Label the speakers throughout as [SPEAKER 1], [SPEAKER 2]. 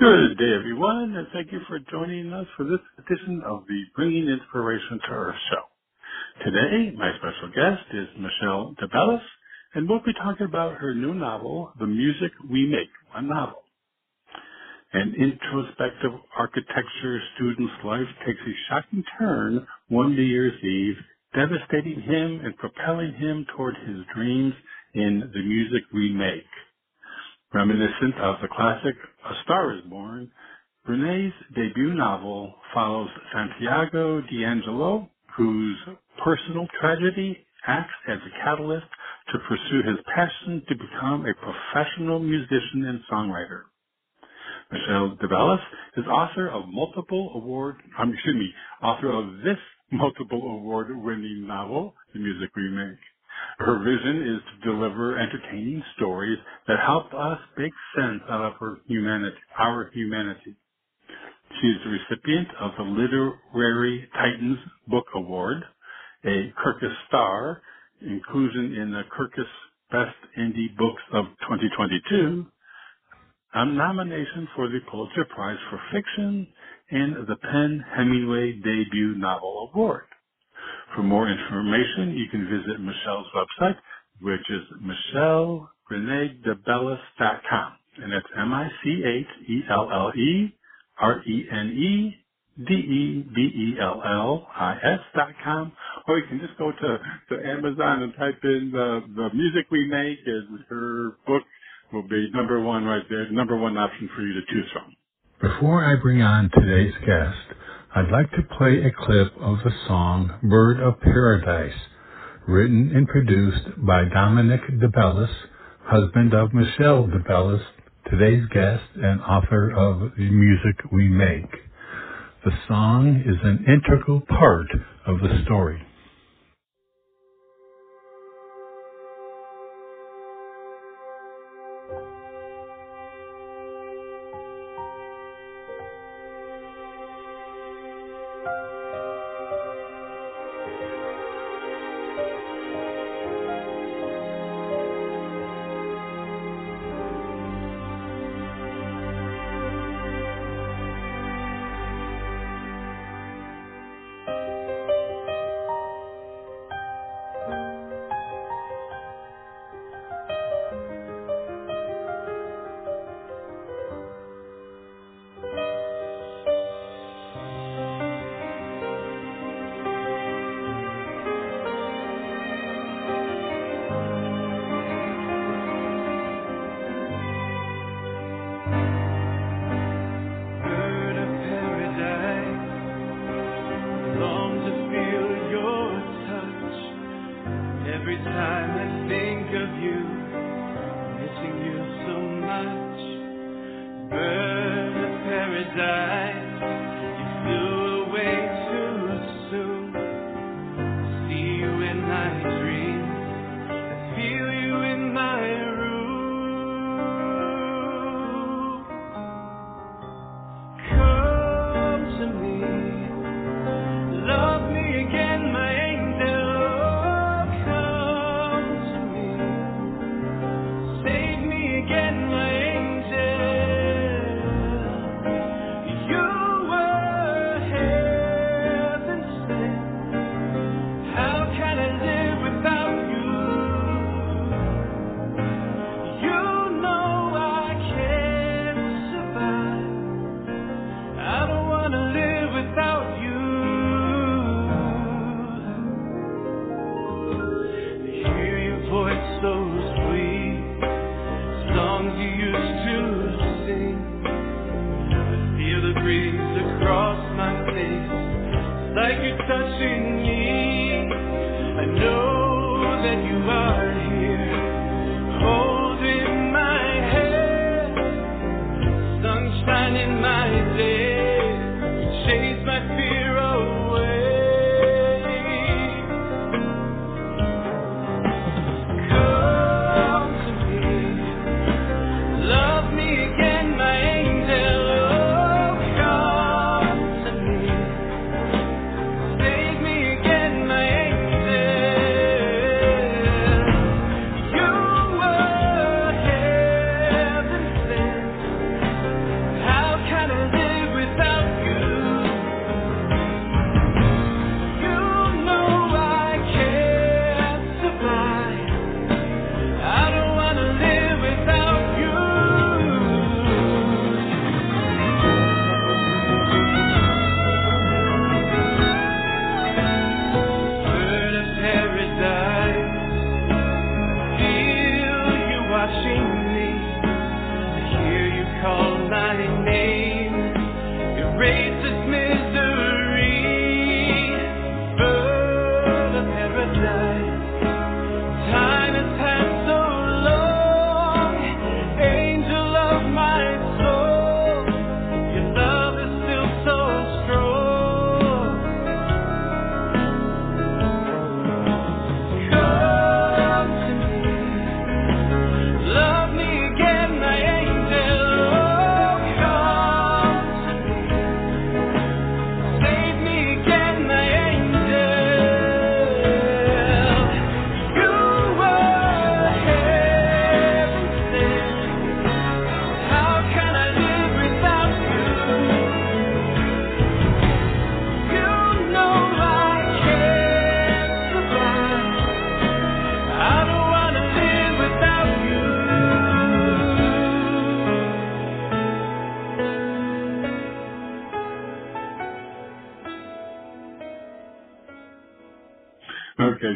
[SPEAKER 1] Good day, everyone, and thank you for joining us for this edition of the Bringing Inspiration to Earth show. Today, my special guest is Michelle DeBellis, and we'll be talking about her new novel, The Music We Make, a novel. An introspective architecture student's life takes a shocking turn one New Year's Eve, devastating him and propelling him toward his dreams in The Music We Make. Reminiscent of the classic A Star is Born, Rene's debut novel follows Santiago DeAngelo, whose personal tragedy acts as a catalyst to pursue his passion to become a professional musician and songwriter. Michelle DeBellis is author of multiple award, um, excuse me, author of this multiple award winning novel, The Music We Make. Her vision is to deliver entertaining stories that help us make sense out of her humanity, our humanity. She is the recipient of the Literary Titan's Book Award, a Kirkus Star, inclusion in the Kirkus Best Indie Books of 2022, a nomination for the Pulitzer Prize for Fiction, and the PEN Hemingway Debut Novel Award. For more information, you can visit Michelle's website, which is michellerenedebellis.com. And that's M-I-C-H-E-L-L-E-R-E-N-E-D-E-B-E-L-L-I-S dot com. Or you can just go to, to Amazon and type in the, the music we make and her book will be number one right there, number one option for you to choose from. Before I bring on today's guest, I'd like to play a clip of the song Bird of Paradise, written and produced by Dominic DeBellis, husband of Michelle DeBellis, today's guest and author of The Music We Make. The song is an integral part of the story.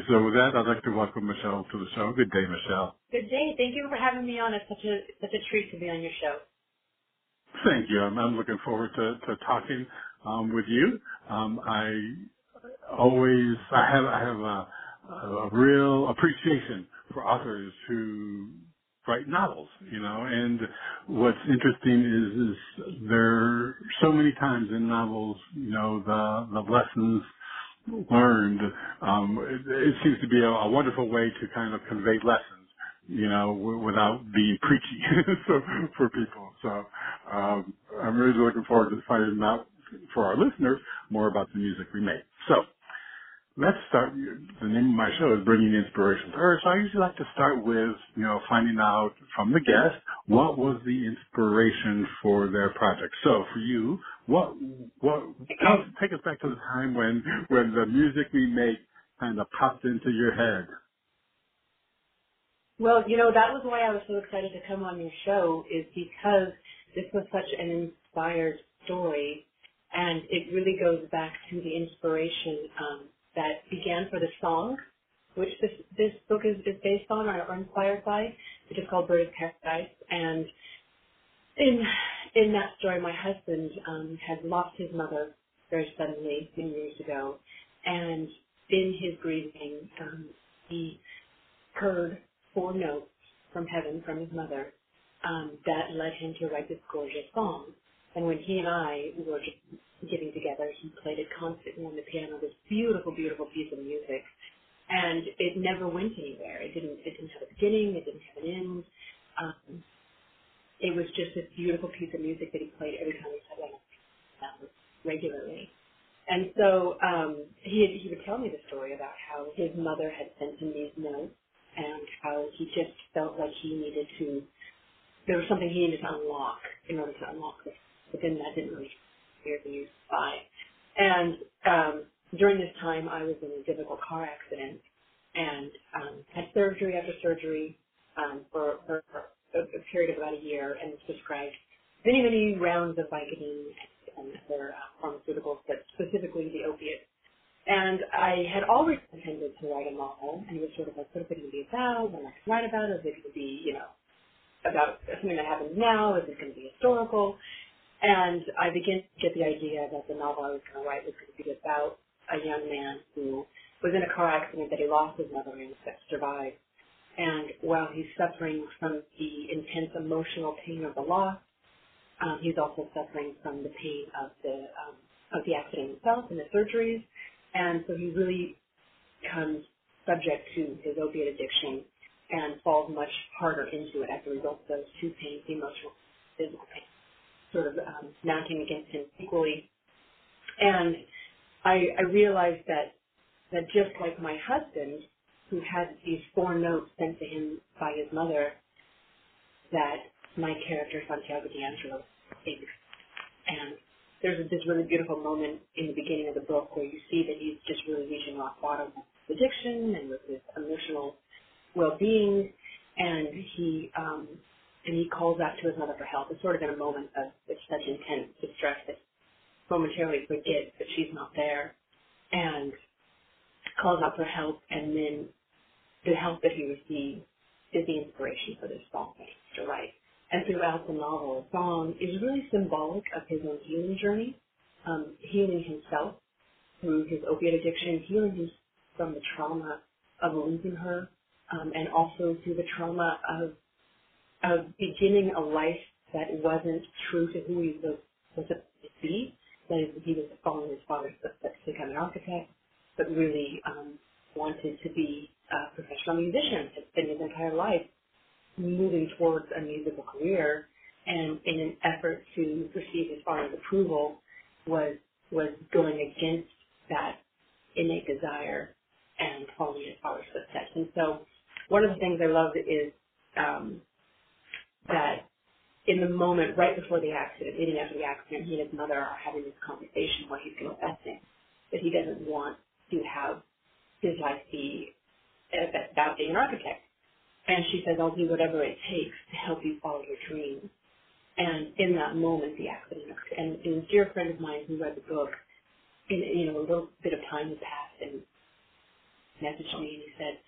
[SPEAKER 2] So
[SPEAKER 1] with that, I'd like to welcome Michelle to the show. Good day, Michelle.
[SPEAKER 3] Good day. Thank you for having me on. It's such a such a treat to be on your show.
[SPEAKER 1] Thank you. I'm, I'm looking forward to, to talking um, with you. Um, I always I have I have a, a real appreciation for authors who write novels, you know, and what's interesting is, is there so many times in novels, you know, the, the lessons learned, um, it, it seems to be a, a wonderful way to kind of convey lessons, you know, w- without being preachy so, for people. So, um, I'm really looking forward to finding out for our listeners more about the music we make. So, let's start. The name of my show is Bringing Inspiration to Earth. So I usually like to start with, you know, finding out from the guest what was the inspiration for their project. So for you, what, what, tell, take us back to the time when, when the music we make kind of popped into your head.
[SPEAKER 3] Well, you know, that was why I was so excited to come on your show is because this was such an inspired story and it really goes back to the inspiration um, that began for the song, which this, this book is, is based on or, inspired by, which is called Bird of Paradise. And in, in that story, my husband um, had lost his mother very suddenly many years ago. And in his grieving, um, he heard four notes from heaven from his mother um, that led him to write this gorgeous song. And when he and I were just getting together, he played it constantly on the piano, this beautiful, beautiful piece of music. And it never went anywhere. It didn't, it didn't have a beginning. It didn't have an end. Um, it was just this beautiful piece of music that he played every time he sat down regularly. And so um, he he would tell me the story about how his mother had sent him these notes and how he just felt like he needed to there was something he needed to unlock in order to unlock this. But then that didn't really appear to use by. And um, during this time, I was in a difficult car accident and um, had surgery after surgery um, for, for, a, a period of about a year and prescribed many, many rounds of Vicodin and other uh, pharmaceuticals, but specifically the opiates. And I had always intended to write a novel, and it was sort of like, what is it going to be about? What am I going to write about? Is it going to be, you know, about something that happens now? Is it going to be historical? And I began to get the idea that the novel I was going to write was going to be about a young man who was in a car accident that he lost his mother and survived. And while he's suffering from the intense emotional pain of the loss, um, he's also suffering from the pain of the um, of the accident itself and the surgeries. And so he really becomes subject to his opiate addiction and falls much harder into it as a result of those two pains, the emotional physical pain, sort of um, mounting against him equally. And I, I realized that that just like my husband, who had these four notes sent to him by his mother, that my character Santiago DeAngelo is. And there's this really beautiful moment in the beginning of the book where you see that he's just really reaching rock bottom with addiction and with his emotional well-being, and he um, and he calls out to his mother for help. It's sort of in a moment of, of such intense distress that momentarily forgets that she's not there, and calls out for help, and then the help that he receives is the inspiration for this song to write. And throughout the novel, song is really symbolic of his own healing journey, um, healing himself through his opiate addiction, healing him from the trauma of losing her, um, and also through the trauma of of beginning a life that wasn't true to who he was was supposed to be. That is, he was following his father's footsteps to become an architect, but really um, wanted to be a professional musician. Had spent his entire life moving towards a musical career, and in an effort to receive his father's approval, was was going against that innate desire and following his father's footsteps. And so one of the things I love is um, that in the moment right before the accident, leading after the accident, he and his mother are having this conversation where he's confessing that he doesn't want to have his life be about being an architect. And she says, I'll do whatever it takes to help you follow your dreams. And in that moment, the accident occurred. And, and a dear friend of mine who read the book, in, you know, a little bit of time had passed, and messaged me and he said,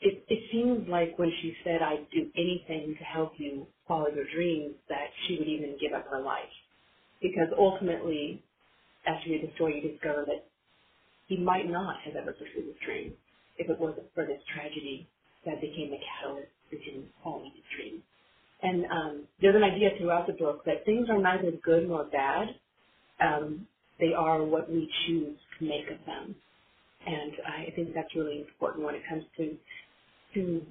[SPEAKER 3] it, it seems like when she said I'd do anything to help you follow your dreams that she would even give up her life. Because ultimately, after you read the story, you discover that he might not have ever pursued his dream if it wasn't for this tragedy that became the catalyst for him following his dream. And um, there's an idea throughout the book that things are neither good nor bad. Um, they are what we choose to make of them. And I think that's really important when it comes to to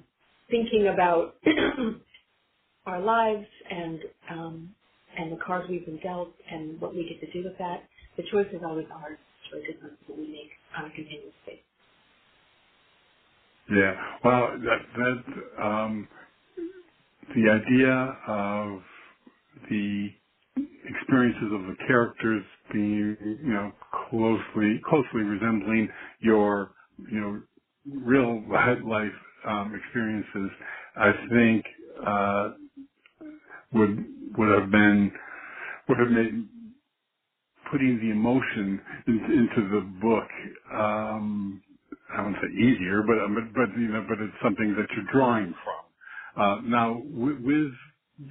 [SPEAKER 3] thinking about our lives and um, and the cards we've been dealt and what we get to do with that. The choice is always ours. Choices that we make on a continuous.
[SPEAKER 1] Yeah. Well, that that um, the idea of the experiences of the characters being, you know, closely closely resembling your, you know, real life um, experiences, I think uh, would would have been would have made putting the emotion in, into the book. Um, I wouldn't say easier, but but but you know, but it's something that you're drawing from. Uh, now with, with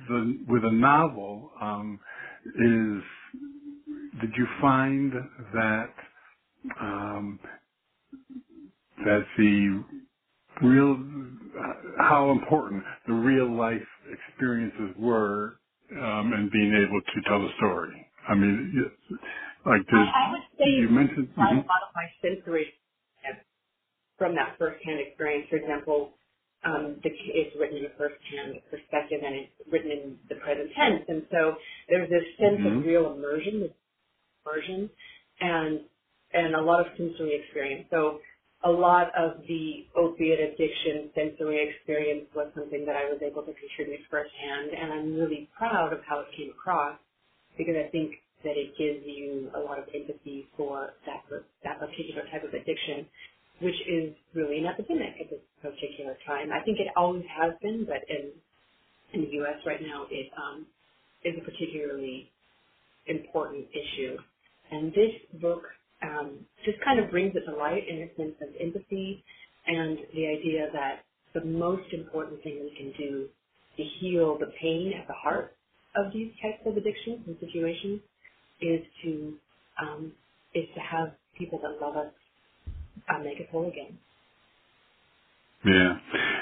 [SPEAKER 1] the with a novel, um, is did you find that um, that the real how important the real life experiences were um, and being able to tell the story. I mean, like
[SPEAKER 3] I, I would say
[SPEAKER 1] you mentioned
[SPEAKER 3] a lot of my sensory from that first-hand experience. For example, um, the, it's written in a first-hand perspective and it's written in the present tense, and so there's this sense
[SPEAKER 1] Mhm.
[SPEAKER 3] of real immersion, immersion, and and a lot of sensory experience. So a lot of the opiate addiction sensory experience was something that I was able to contribute firsthand, and I'm really proud of how it came across because I think that it gives you a lot of empathy for that that particular type of addiction, which is really an epidemic at this particular time. I think it always has been, but in in the U.S. right now, it um, is a particularly important issue. And this book um, just kind of brings it to light in a sense of empathy and the idea that the most important thing we can do to heal the pain at the heart of these types of addictions and situations is to um, is to have people that love us uh, make us whole again.
[SPEAKER 1] Yeah,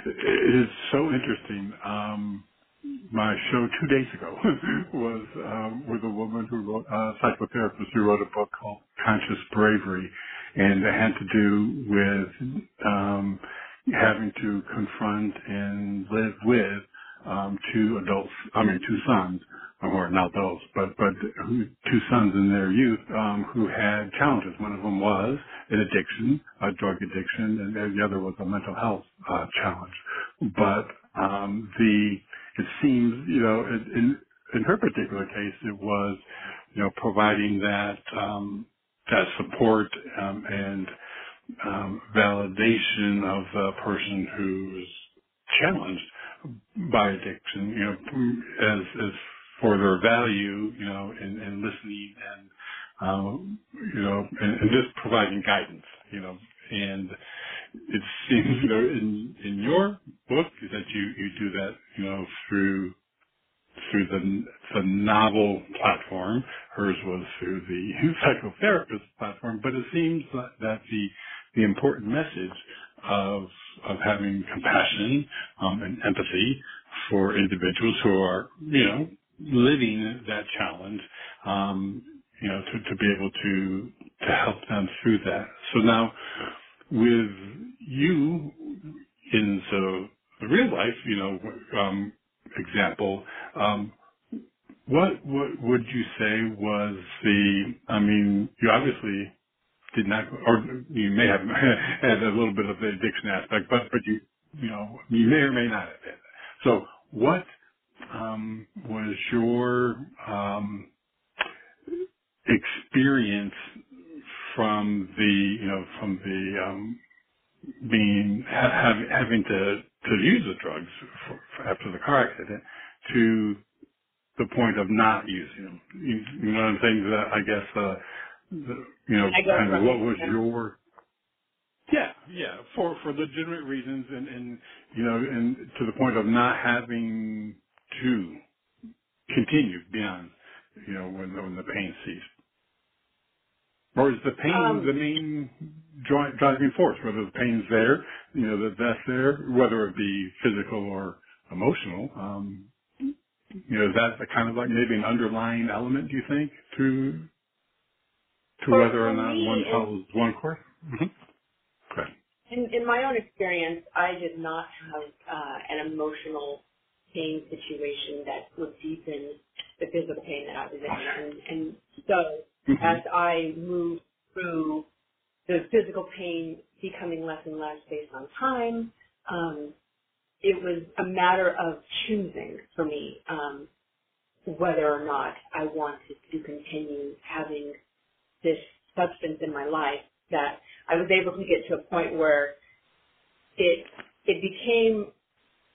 [SPEAKER 1] it is so interesting. Um, my show two days ago was um, with a woman who wrote, a psychotherapist who wrote a book called Conscious Bravery, and it had to do with um, having to confront and live with um, two adults, I mean two sons, or not adults, but but who, two sons in their youth um, who had challenges. One of them was an addiction, a drug addiction, and the other was a mental health uh, challenge. But um, the it seems, you know, in in her particular case, it was, you know, providing that um, that support um, and um, validation of the person who's challenged by addiction, you know, as as for their value, you know, in, in listening and um, you know, and, and just providing guidance, you know, and it seems, you know, in in your book that you you do that, you know, through through the the novel platform. Hers was through the psychotherapist platform, but it seems that, that the the important message of of having compassion um, and empathy for individuals who are, you know, living that challenge, um, you know, to, to be able to to help them through that. So now, with you in the, the real life, you know, um, example, um, what what would you say was the? I mean, you obviously did not, or you may have had a little bit of the addiction aspect, but but you you know you may or may not have had. So what um, was your um, experience from the you know from the um, being ha- having to to use the drugs for, for after the car accident to the point of not using them. You, you know what I'm saying? That I guess uh, the, you know
[SPEAKER 3] I go
[SPEAKER 1] kind of what was your yeah yeah, for for legitimate reasons, and and you know, and to the point of not having to continue beyond, you know, when when the pain ceased. Or is the pain
[SPEAKER 3] Um,
[SPEAKER 1] the main dri- driving force? Whether the pain's there, you know, that that's there, whether it be physical or emotional. Um, you know, is that a kind of like maybe an underlying element? Do you think to to
[SPEAKER 3] For,
[SPEAKER 1] whether or not one follows one course? Mm-hmm. Okay.
[SPEAKER 3] in, in my own experience, I did not have uh, an emotional pain situation that would deepen the physical pain that I was in. And, and so
[SPEAKER 1] Mm-hmm.
[SPEAKER 3] as I moved through the physical pain becoming less and less based on time, um, it was a matter of choosing for me um, whether or not I wanted to continue having this substance in my life that I was able to get to a point where it it became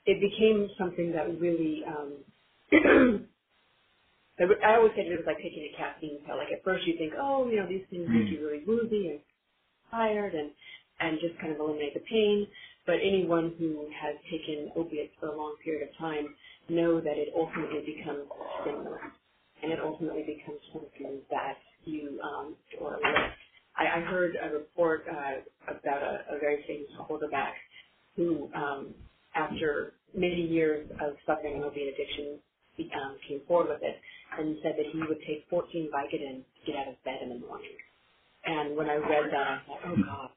[SPEAKER 3] it became something that really um I always said it was like taking a caffeine pill. Like at first you think, oh, you know, these things make you really woozy and tired and and just kind of eliminate the pain. But anyone who has taken opiates for a long period of time know that it ultimately becomes a stimulant and it ultimately becomes something that you um or. I, I heard a report uh, about a, a very famous quarterback who, um, after many years of suffering an opiate addiction, he, um, came forward with it and said that he would take 14 Vicodin to get out of bed in the morning. And when I read that, I thought, oh God,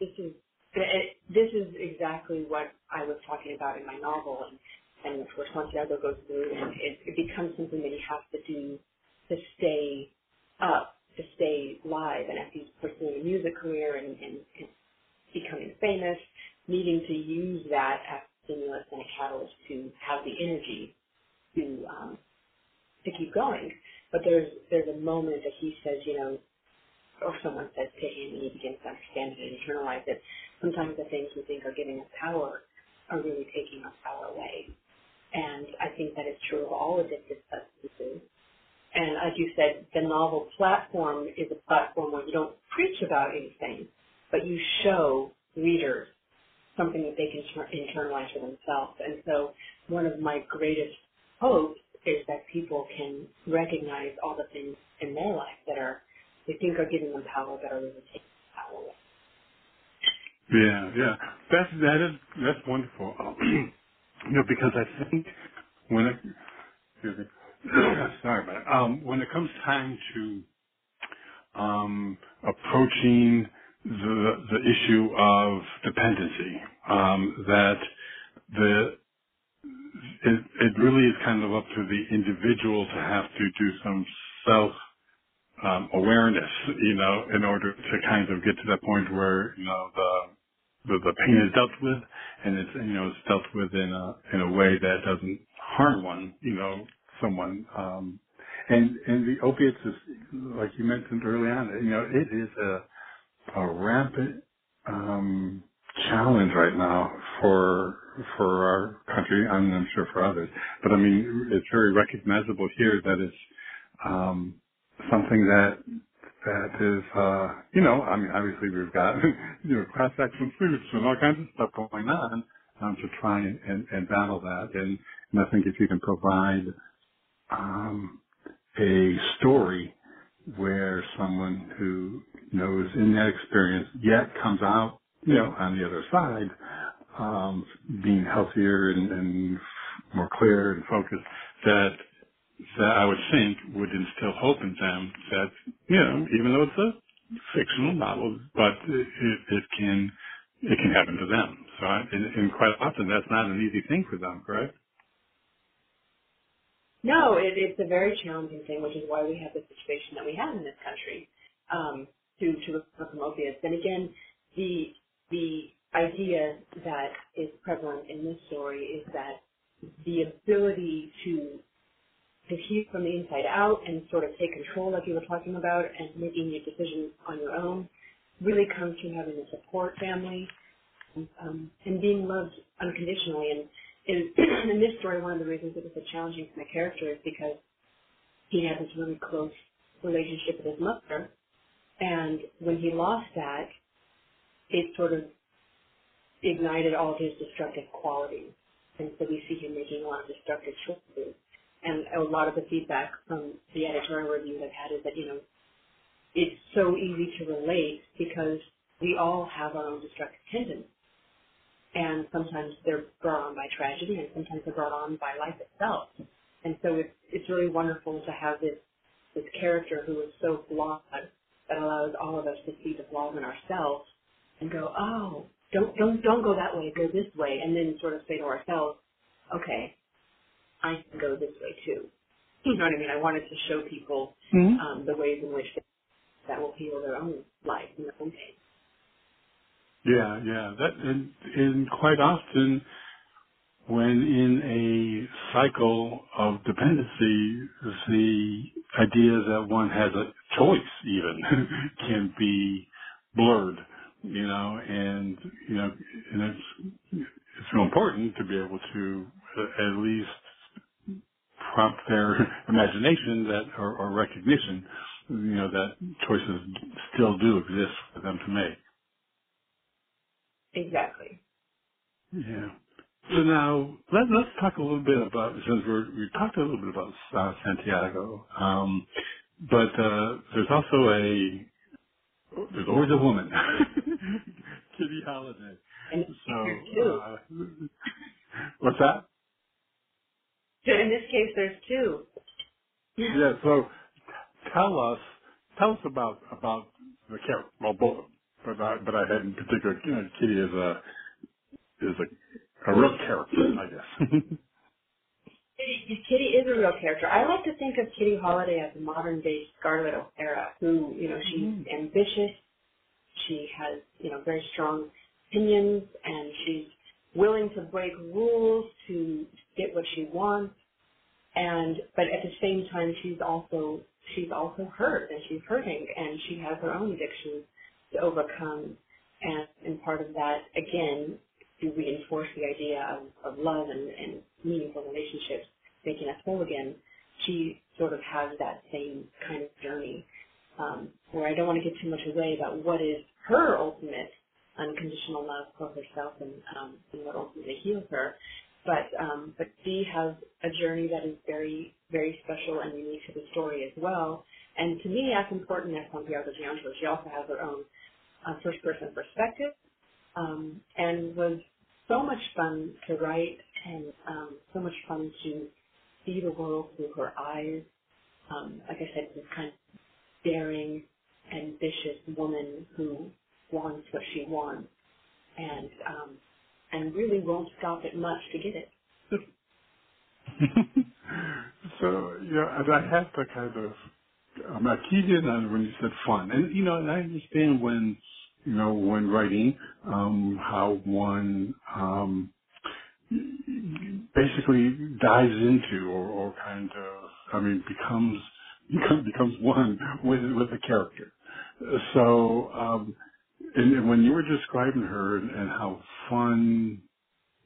[SPEAKER 3] this is it, this is exactly what I was talking about in my novel, and and of course Santiago goes through, and it, it becomes something that he has to do to stay up, to stay live, and as he's pursuing a music career and, and, and becoming famous, needing to use that as a stimulus and a catalyst to have the energy to um, to keep going. But there's there's a moment that he says, you know, or someone says to him, and he begins to understand it and internalize it. Sometimes the things we think are giving us power are really taking our power away. And I think that is true of all addictive substances. And as you said, the novel platform is a platform where you don't preach about anything, but you show readers something that they can tur- internalize for themselves. And so one of my greatest hopes is that people can recognize all the things in their life that are they think are giving them power that are really taking power away.
[SPEAKER 1] Yeah, yeah. That's that is that's wonderful. you know, because I think when I, excuse me, sorry about it. Um, when it comes time to um, approaching the the issue of dependency, um, that the it, it really is kind of up to the individual to have to do some self um, awareness, you know, in order to kind of get to that point where you know the the, the pain is dealt with, and it's you know it's dealt with in a in a way that doesn't harm one, you know, someone. Um, and and the opiates is like you mentioned early on, you know, it is a a rampant um, challenge right now for for our country, and I'm sure for others. But I mean, it's very recognizable here that it's um, something that that is, uh, you know, I mean, obviously we've got, you know, class action suits and all kinds of stuff going on um, to try and, and, and battle that. And, and I think if you can provide um, a story where someone who knows in that experience yet comes out, you know, on the other side, um, being healthier and, and more clear and focused, that that I would think would instill hope in them that, you know, even though it's a fictional novel, but it, it, can, it can happen to them. So, I, and, and quite often that's not an easy thing for them, correct?
[SPEAKER 3] No, it, it's a very challenging thing, which is why we have the situation that we have in this country um, to to from opiates. And again, the the idea that is prevalent in this story is that the ability to to heal from the inside out and sort of take control, like you were talking about, and making your decisions on your own, really comes from having a support family um, and being loved unconditionally. And in, in this story, one of the reasons it was so challenging for my character is because he had this really close relationship with his mother, and when he lost that, it sort of ignited all of his destructive qualities. And so we see him making a lot of destructive choices. And a lot of the feedback from the editorial reviews I've had is that, you know, it's so easy to relate because we all have our own destructive tendencies. And sometimes they're brought on by tragedy and sometimes they're brought on by life itself. And so it's, it's really wonderful to have this, this character who is so flawed that allows all of us to see the flaws in ourselves and go, oh, don't, don't, don't go that way, go this way. And then sort of say to ourselves, okay, I can go this way too. You know what I mean? I wanted to show people
[SPEAKER 1] Mm-hmm.
[SPEAKER 3] um, the ways in which that will heal their own life and their own pain.
[SPEAKER 1] Yeah, yeah. That and, and quite often when in a cycle of dependency, the idea that one has a choice even can be blurred, you know, and you know, and it's it's real important to be able to uh, at least prompt their imagination that or, or recognition, you know, that choices still do exist for them to make.
[SPEAKER 3] Exactly.
[SPEAKER 1] Yeah. So now let, let's talk a little bit about since we're we talked a little bit about uh, Santiago, um, but uh, there's also a there's always a woman, Kitty Holiday.
[SPEAKER 3] And
[SPEAKER 1] So
[SPEAKER 3] here too.
[SPEAKER 1] uh, what's that?
[SPEAKER 3] So in this case, there's two.
[SPEAKER 1] Yeah. So tell us tell us about about the character. Well, both, but I, but I had in particular you know, Kitty is a is a a real character, I guess.
[SPEAKER 3] Kitty is a real character. I like to think of Kitty Holiday as a modern day Scarlett O'Hara, who, you know, she's
[SPEAKER 1] Mhm.
[SPEAKER 3] ambitious, she has, you know, very strong opinions, and she's willing to break rules to get what she wants. And but at the same time, she's also she's also hurt, and she's hurting, and she has her own addictions to overcome. And and part of that, again, to reinforce the idea of, of love and, and meaningful relationships, making us whole again, she sort of has that same kind of journey. Um, where I don't want to give too much away about what is her ultimate unconditional love for herself and, um, and what ultimately heals her. But um, but Dee has a journey that is very very special and unique to the story as well. And to me, as important as Santiago Gianto, she also has her own uh, first person perspective um, and was so much fun to write and um, so much fun to see the world through her eyes. Um, like I said, this kind of daring, ambitious woman who wants what she wants and um, and really won't stop at much to get it.
[SPEAKER 1] so yeah, and I have to kind of I keyed in on when you said fun, and you know, and I understand when you know when writing um, how one um, basically dives into or, or kind of I mean becomes becomes one with with a character. So um, and, and when you were describing her and, and how fun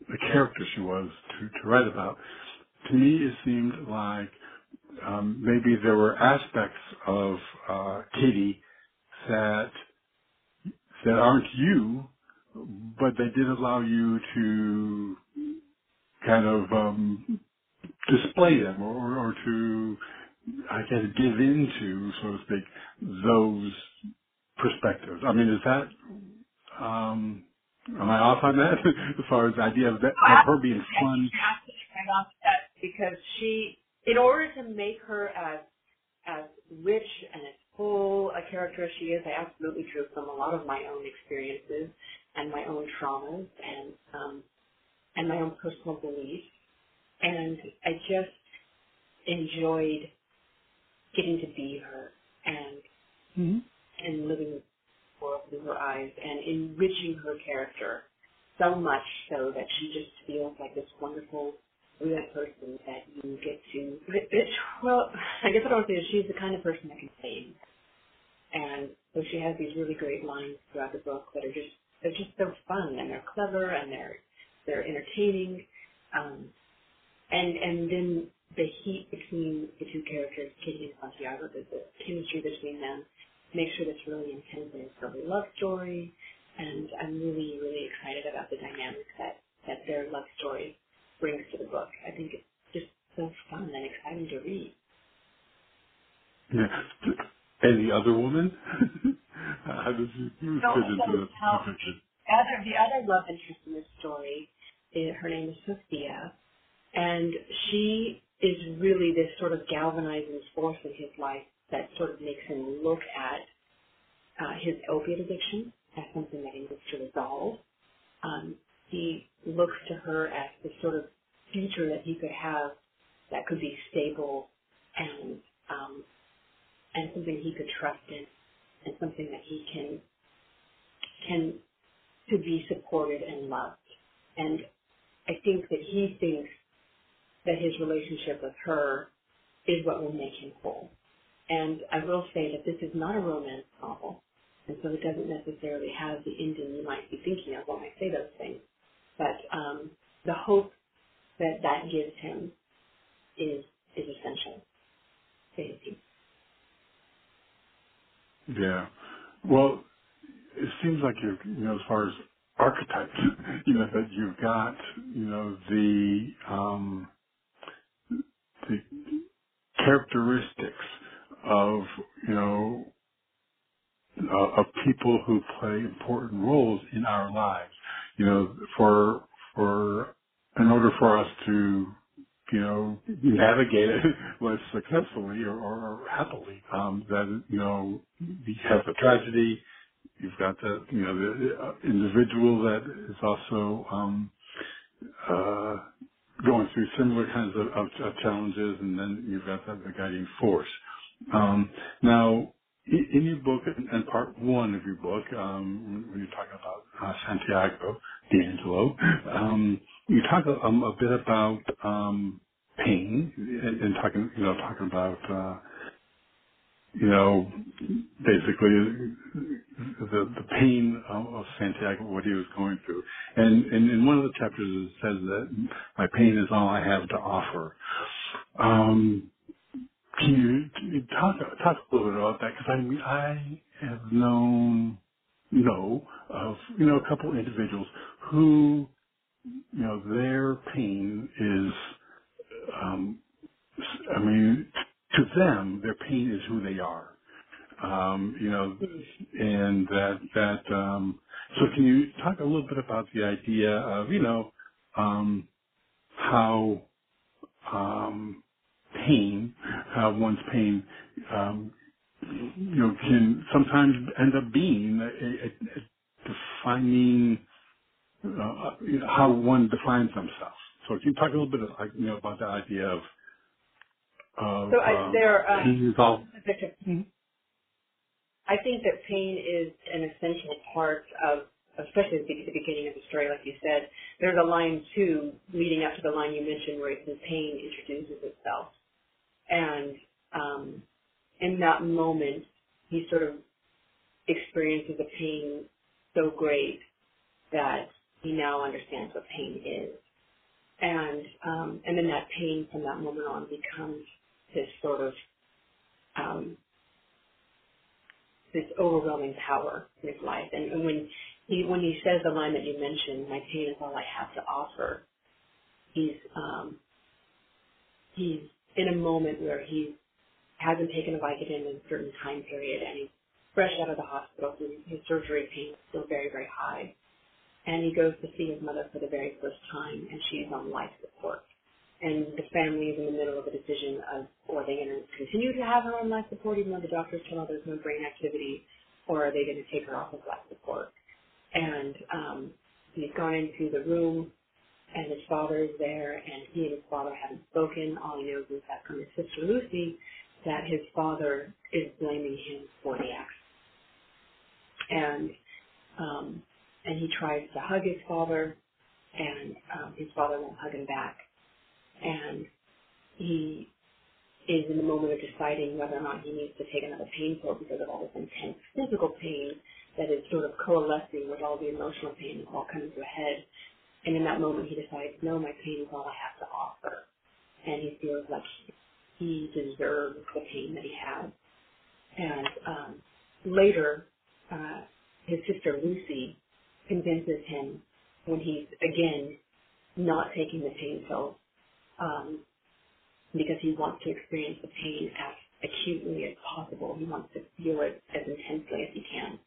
[SPEAKER 1] the character she was to, to write about, to me it seemed like um, maybe there were aspects of uh, Katie that that aren't you, but they did allow you to kind of um, display them or, or to I guess give into, so to speak, those perspectives. I mean, is that um, am I off on that as far as the idea of, that, of her being fun?
[SPEAKER 3] absolutely right on that because she, in order to make her as as rich and as full a character as she is, I absolutely drew from a lot of my own experiences and my own traumas and um, and my own personal beliefs, and I just enjoyed getting to be her and
[SPEAKER 1] Mm-hmm.
[SPEAKER 3] and living the world through her eyes and enriching her character so much so that she just feels like this wonderful real person that you get to well I guess what I would say is she's the kind of person that can sing and so she has these really great lines throughout the book that are just they're just so fun and they're clever and they're they're entertaining. Um and and then the heat between the two characters, Kitty and Santiago, the, the chemistry between them, makes sure that's really intense and it's a love story, and I'm really, really excited about the dynamics that, that their love story brings to the book. I think it's just so fun and exciting to read.
[SPEAKER 1] Yeah. And the other woman? how does she fit
[SPEAKER 3] So-
[SPEAKER 1] into
[SPEAKER 3] so
[SPEAKER 1] the,
[SPEAKER 3] how-
[SPEAKER 1] the picture?
[SPEAKER 3] other the other love interest in this story, is, her name is Sophia, and she is really this sort of galvanizing force in his life that sort of makes him look at uh, his opiate addiction as something that he needs to resolve. Um, he looks to her as the sort of future that he could have that could be stable and um, and something he could trust in and something that he can can to be supported and loved. And I think that he thinks that his relationship with her is what will make him whole. And I will say that this is not a romance novel, and so it doesn't necessarily have the ending you might be thinking of when I say those things. But um, the hope that that gives him is is essential to his.
[SPEAKER 1] Yeah. Well, it seems like you're, you know, as far as archetypes, you know, that you've got, you know, the, um, the characteristics of, you know, uh, of people who play important roles in our lives. You know, for, for, in order for us to, you know, navigate it less successfully or, or happily, um, that, you know, we have a tragedy, you've got the you know the uh, individual that is also um, uh, going through similar kinds of, of, of challenges, and then you've got the, the guiding force. Um, now, in, in your book, and and part one of your book, um, when you're talking about uh, Santiago DeAngelo, um, you talk a, um, a bit about um, pain and, and talking, you know, talking about. Uh, you know, basically the the pain of, of Santiago, what he was going through, and, and in one of the chapters it says that my pain is all I have to offer. Um, can you, talk talk a little bit about that? Because I mean, I have known, know of you know a couple individuals who you know their pain is, um, I mean, to them their pain is who they are um, you know, and that that. Um, so, can you talk a little bit about the idea of you know um, how um, pain, how one's pain, um, you know, can sometimes end up being a, a, a defining uh, you know, how one defines themselves. So, can you talk a little bit of, you know, about the idea of of
[SPEAKER 3] So I,
[SPEAKER 1] um,
[SPEAKER 3] there, um,
[SPEAKER 1] pain is all
[SPEAKER 3] I think that pain is an essential part of, especially at the the beginning of the story, like you said. There's a line too, leading up to the line you mentioned, where it says pain introduces itself, and um, in that moment, he sort of experiences a pain so great that he now understands what pain is, and um, and then that pain from that moment on becomes his sort of um, this overwhelming power in his life. And, and when he when he says the line that you mentioned, "My pain is all I have to offer," he's um, he's in a moment where he hasn't taken a Vicodin in a certain time period, and he's fresh out of the hospital. So his surgery pain is still very very high, and he goes to see his mother for the very first time, and she's on life support. And the family is in the middle of a decision of, are they going to continue to have her on life support even though the doctors tell her there's no brain activity, or are they going to take her off of life support? And um, he's gone into the room, and his father is there, and he and his father haven't spoken. All he knows is that from his sister Lucy, that his father is blaming him for the accident. And um, and he tries to hug his father, and um, his father won't hug him back. And he is in the moment of deciding whether or not he needs to take another pain pill because of all this intense physical pain that is sort of coalescing with all the emotional pain that's all coming to a head. And in that moment, he decides, no, my pain is all I have to offer. And he feels like he deserves the pain that he has. And um, later, uh, his sister Lucy convinces him when he's again not taking the pain pills um, because he wants to experience the pain as acutely as possible. He wants to feel it as intensely as he can.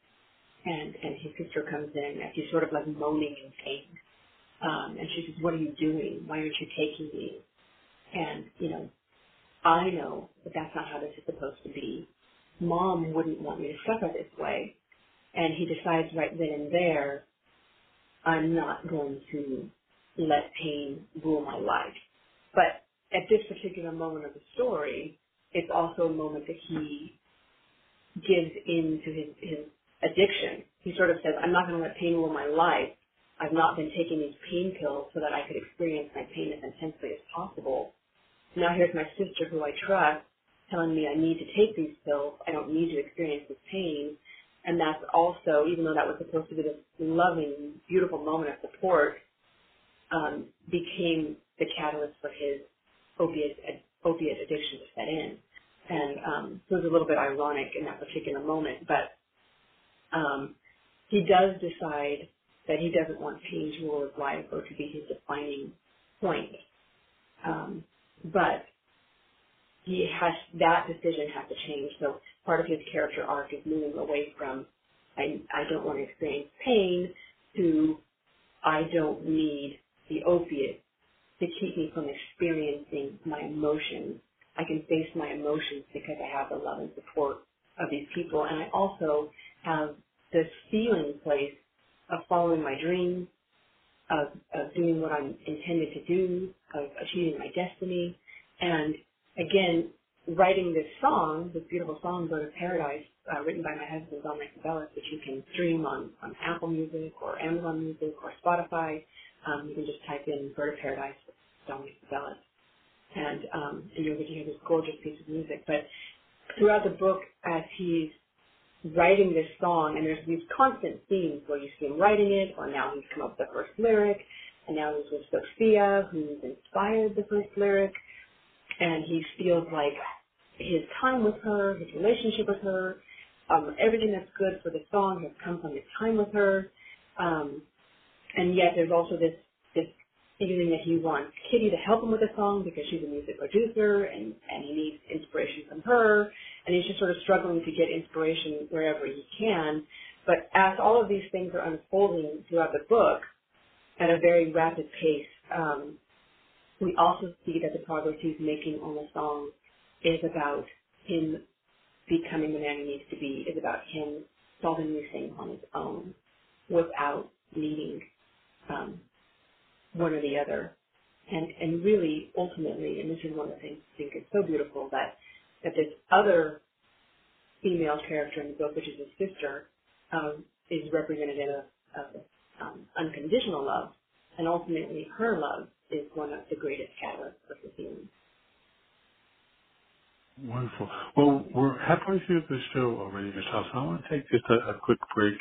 [SPEAKER 3] And and his sister comes in as he's sort of like moaning in pain. Um, and she says, "What are you doing? Why aren't you taking these?" And you know, I know that that's not how this is supposed to be. Mom wouldn't want me to suffer this way. And he decides right then and there, I'm not going to let pain rule my life. But at this particular moment of the story, it's also a moment that he gives in to his, his addiction. He sort of says, I'm not going to let pain rule my life. I've not been taking these pain pills so that I could experience my pain as intensely as possible. Now here's my sister who I trust telling me I need to take these pills. I don't need to experience this pain. And that's also, even though that was supposed to be this loving, beautiful moment of support, um, became the catalyst for his opiate, opiate addiction to set in. And um, so it was a little bit ironic in that particular moment. But um, he does decide that he doesn't want pain to rule his life or to be his defining point. Um, but he has that decision has to change. So part of his character arc is moving away from I, I don't want to experience pain to I don't need the opiate to keep me from experiencing my emotions. I can face my emotions because I have the love and support of these people. And I also have this feeling place of following my dreams, of, of doing what I'm intended to do, of achieving my destiny. And again, writing this song, this beautiful song, Bird of Paradise, uh, written by my husband, Dominic DeBellis, which you can stream on, on Apple Music or Amazon Music or Spotify. Um, you can just type in Bird of Paradise with Dominic DeBellis. And, um, and you'll get to hear this gorgeous piece of music. But throughout the book, as he's writing this song, and there's these constant themes where you see him writing it, or now he's come up with the first lyric, and now he's with Sophia, who's inspired the first lyric, and he feels like his time with her, his relationship with her, um, everything that's good for the song has come from his time with her, um, and yet there's also this this feeling that he wants Kitty to help him with the song because she's a music producer and, and he needs inspiration from her and he's just sort of struggling to get inspiration wherever he can. But as all of these things are unfolding throughout the book at a very rapid pace, um, we also see that the progress he's making on the song is about him becoming the man he needs to be, is about him solving these things on his own without needing um, one or the other. And, and really, ultimately, and this is one of the things I think is so beautiful, that, that this other female character in the book, which is his sister, um, is representative of, of um, unconditional love. And ultimately, her love is one of the greatest catalysts for his healing.
[SPEAKER 1] Wonderful. Well, we're halfway through the show already, Michelle, so I want to take just a, a quick break,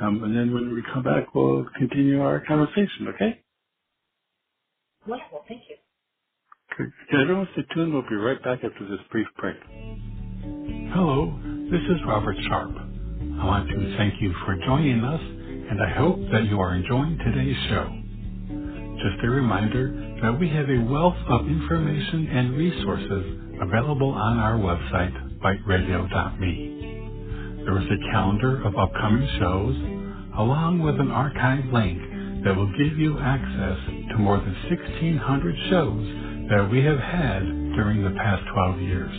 [SPEAKER 1] um, and then when we come back, we'll continue our conversation, okay?
[SPEAKER 3] Wonderful. Thank you.
[SPEAKER 1] Can everyone stay tuned? We'll be right back after this brief break. Hello, this is Robert Sharpe. I want to thank you for joining us, and I hope that you are enjoying today's show. Just a reminder that we have a wealth of information and resources available on our website, biteradio.me. There is a calendar of upcoming shows, along with an archive link that will give you access to more than 1,600 shows that we have had during the past 12 years.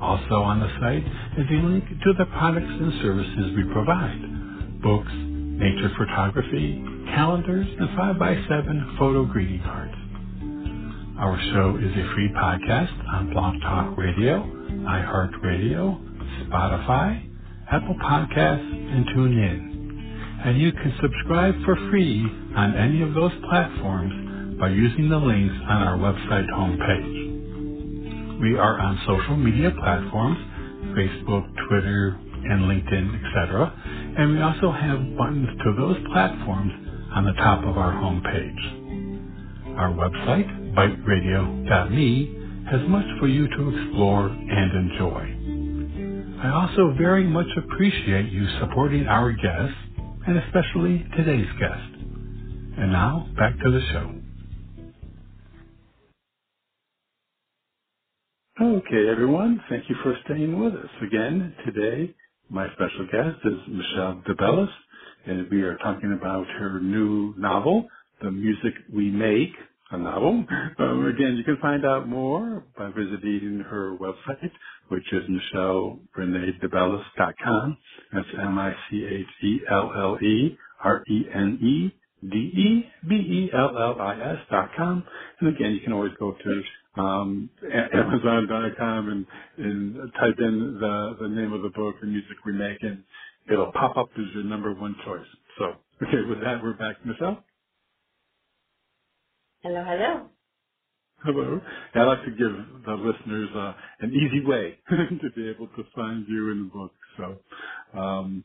[SPEAKER 1] Also on the site is a link to the products and services we provide. Books, nature photography, calendars, and 5x7 photo greeting cards. Our show is a free podcast on Blog Talk Radio, iHeartRadio, Spotify, Apple Podcasts, and TuneIn. And you can subscribe for free on any of those platforms by using the links on our website homepage. We are on social media platforms, Facebook, Twitter, and LinkedIn, etc. And we also have buttons to those platforms on the top of our homepage. Our website, biteradio.me, has much for you to explore and enjoy. I also very much appreciate you supporting our guests and especially today's guest. And now, back to the show. Okay, everyone, thank you for staying with us. Again, today, my special guest is Michelle DeBellis, and we are talking about her new novel, The Music We Make, a novel. Um, again, you can find out more by visiting her website, which is michellerenedebellis.com. That's M-I-C-H-E-L-L-E-R-E-N-E-D-E-B-E-L-L-I-S dot com. And again, you can always go to um, Amazon.com and, and type in the, the name of the book, The Music We Make, and it'll pop up as your number one choice. So, okay, with that, we're back. Michelle?
[SPEAKER 3] Hello, hello.
[SPEAKER 1] Hello. I'd like to give the listeners uh, an easy way to be able to find you in the book. So, um,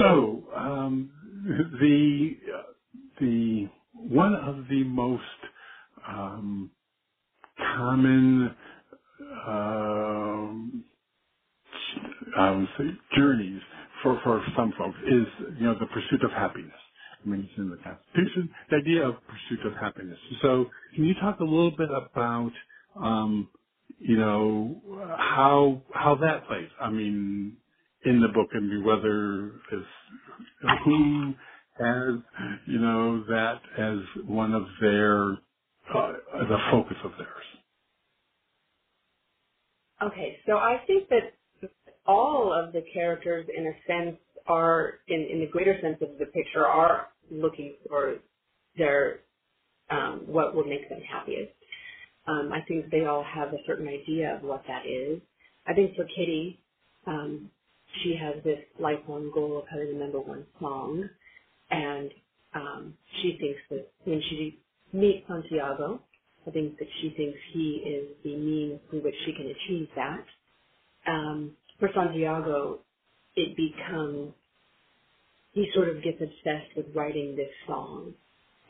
[SPEAKER 1] so um, the the one of the most um, common um, I would say journeys for, for some folks is, you know, the pursuit of happiness. I mean, it's in the Constitution, the idea of pursuit of happiness. So can you talk a little bit about, um, you know, how, how that plays? I mean, in the book and whether it's who has, you know, that as one of their, uh, the focus of theirs.
[SPEAKER 3] Okay, so I think that all of the characters, in a sense, are in, in the greater sense of the picture, are looking for their um, what will make them happiest. Um, I think they all have a certain idea of what that is. I think for Kitty, um, she has this lifelong goal of having the number one song, and um, she thinks that when she meets Santiago, I think that she thinks he is the means through which she can achieve that. Um, for Santiago, it becomes he sort of gets obsessed with writing this song,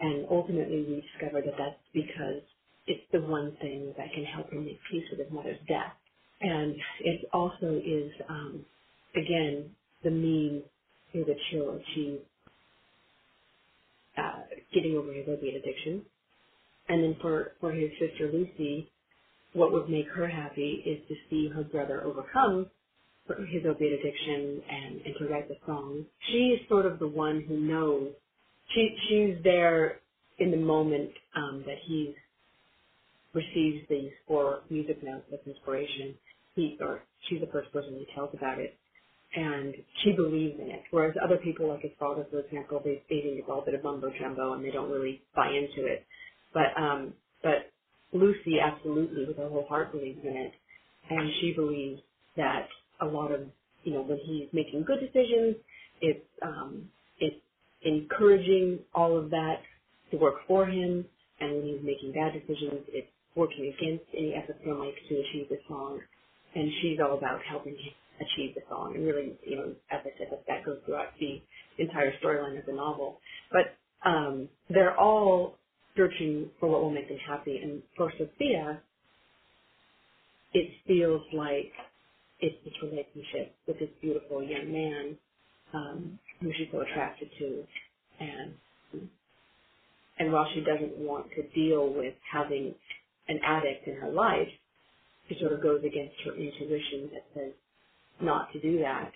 [SPEAKER 3] and ultimately we discover that that's because it's the one thing that can help him make peace with his mother's death, and it also is um, again the means through which he'll achieve uh, getting over his opiate addiction, and then for for his sister Lucy, what would make her happy is to see her brother overcome his opiate addiction and, and to write the songs. She's sort of the one who knows. She she's there in the moment um, that he receives these four music notes of inspiration. He or she's the first person he tells about it, and she believes in it. Whereas other people, like his father, for example, they they think it's all a bit of mumbo jumbo and they don't really buy into it. But um, but Lucy absolutely, with her whole heart, believes in it, and she believes that a lot of you know when he's making good decisions, it's um, it's encouraging all of that to work for him, and when he's making bad decisions, it's working against any efforts he'll make to achieve the song. And she's all about helping him achieve the song. And really, you know, as I said, that goes throughout the entire storyline of the novel. But um, they're all searching for what will make them happy. And for Sophia, it feels like it's this relationship with this beautiful young man um, who she's so attracted to, and and while she doesn't want to deal with having an addict in her life, she sort of goes against her intuition that says not to do that